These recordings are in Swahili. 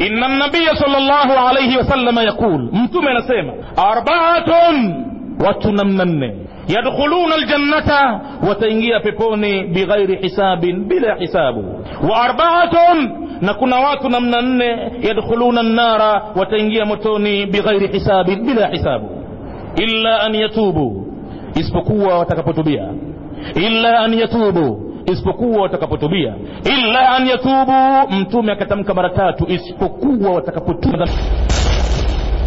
إن النبي صلى الله عليه وسلم يقول متوم نسيم أربعة وتنمنن يدخلون الجنة وتنجي في ببوني بغير حساب بلا حساب. وأربعة نكون واتنمنن يدخلون النار وتنجي متوني بغير حساب بلا حساب. إلا أن يتوبوا. اسبقوا وتكبتوا بها إلا أن يتوبوا. Isipokuwa watakapotubia. Illa an yatubu mtume akatamka mara tatu isipokuwa watakapotubia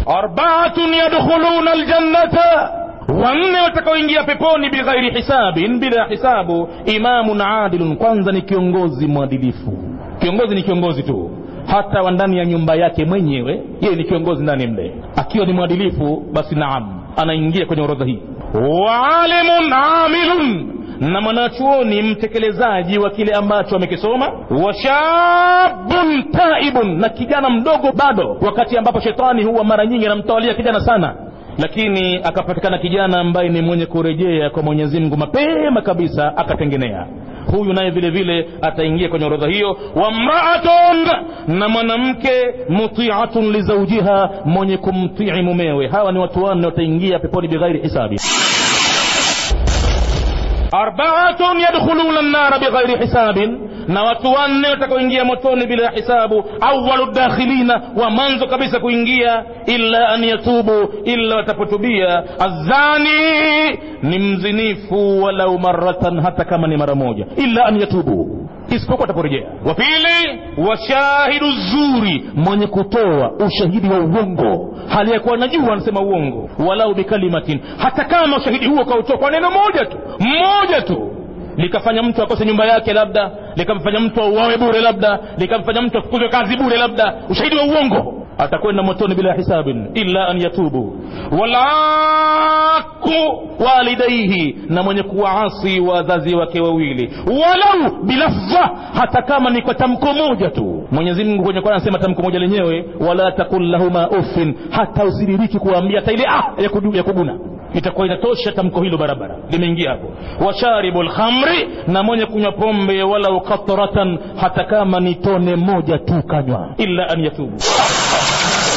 arbaatun yadkhuluna aljannata wanne watakaoingia peponi bighairi hisabin bila hisabu imamun adilun kwanza ni kiongozi mwadilifu. Kiongozi ni kiongozi tu hata wa ndani ya nyumba yake mwenyewe yeye ni kiongozi ndani mle. Akiwa ni mwadilifu basi naam anaingia kwenye orodha hii. Waalimun amilun na mwanachuoni mtekelezaji wa kile ambacho amekisoma washabun taibun na kijana mdogo bado wakati ambapo shetani huwa mara nyingi anamtawalia kijana sana. Lakini akapatikana kijana ambaye ni mwenye kurejea kwa mwenyezi mungu mapema kabisa akatengenea. Huyu naye vile vile ataingia kwenye orodha hiyo. Wa mraatun na mwanamke mutiatun lizaujiha mwenye kumtii mumewe. Hawa ni watu wanne wataingia peponi bighairi hisabi arbaatun yadkhuluna nnara bighairi hisabin na watu wanne watakaoingia motoni bila hisabu awalu dakhilina wa mwanzo kabisa kuingia illa an yatubu illa watapotubia. Azani ni mzinifu walau maratan hata kama ni mara moja. Illa an yatubu isipokuwa ataporejea. Wa pili washahidu zuri mwenye kutoa ushahidi wa uongo. Hali ya kuwa najua anasema uongo. Walau bikalimatin hata kama ushahidi huo kautoa kwa neno moja tu mmoja tu likafanya mtu akose nyumba yake labda likamfanya mtu auawe bure labda likamfanya mtu afukuzwe kazi bure labda ushahidi wa uongo atakwenda motoni bila hisabin illa an yatubu. Walaku walidaihi na mwenye kuwaasi wazazi wake wawili. Walau bilafdha hata kama ni kwa tamko moja tu. Mwenyezi mungu kwenye kwa anasema tamko moja lenyewe wala takul lahuma uffin hata usidiriki kuambia hata ile ah ya kuguna itakuwa inatosha tamko hilo barabara. Limeingia hapo. Washaribu lkhamri na mwenye kunywa pombe walau qatratan hata kama ni tone moja tu kanywa. Illa an yatubu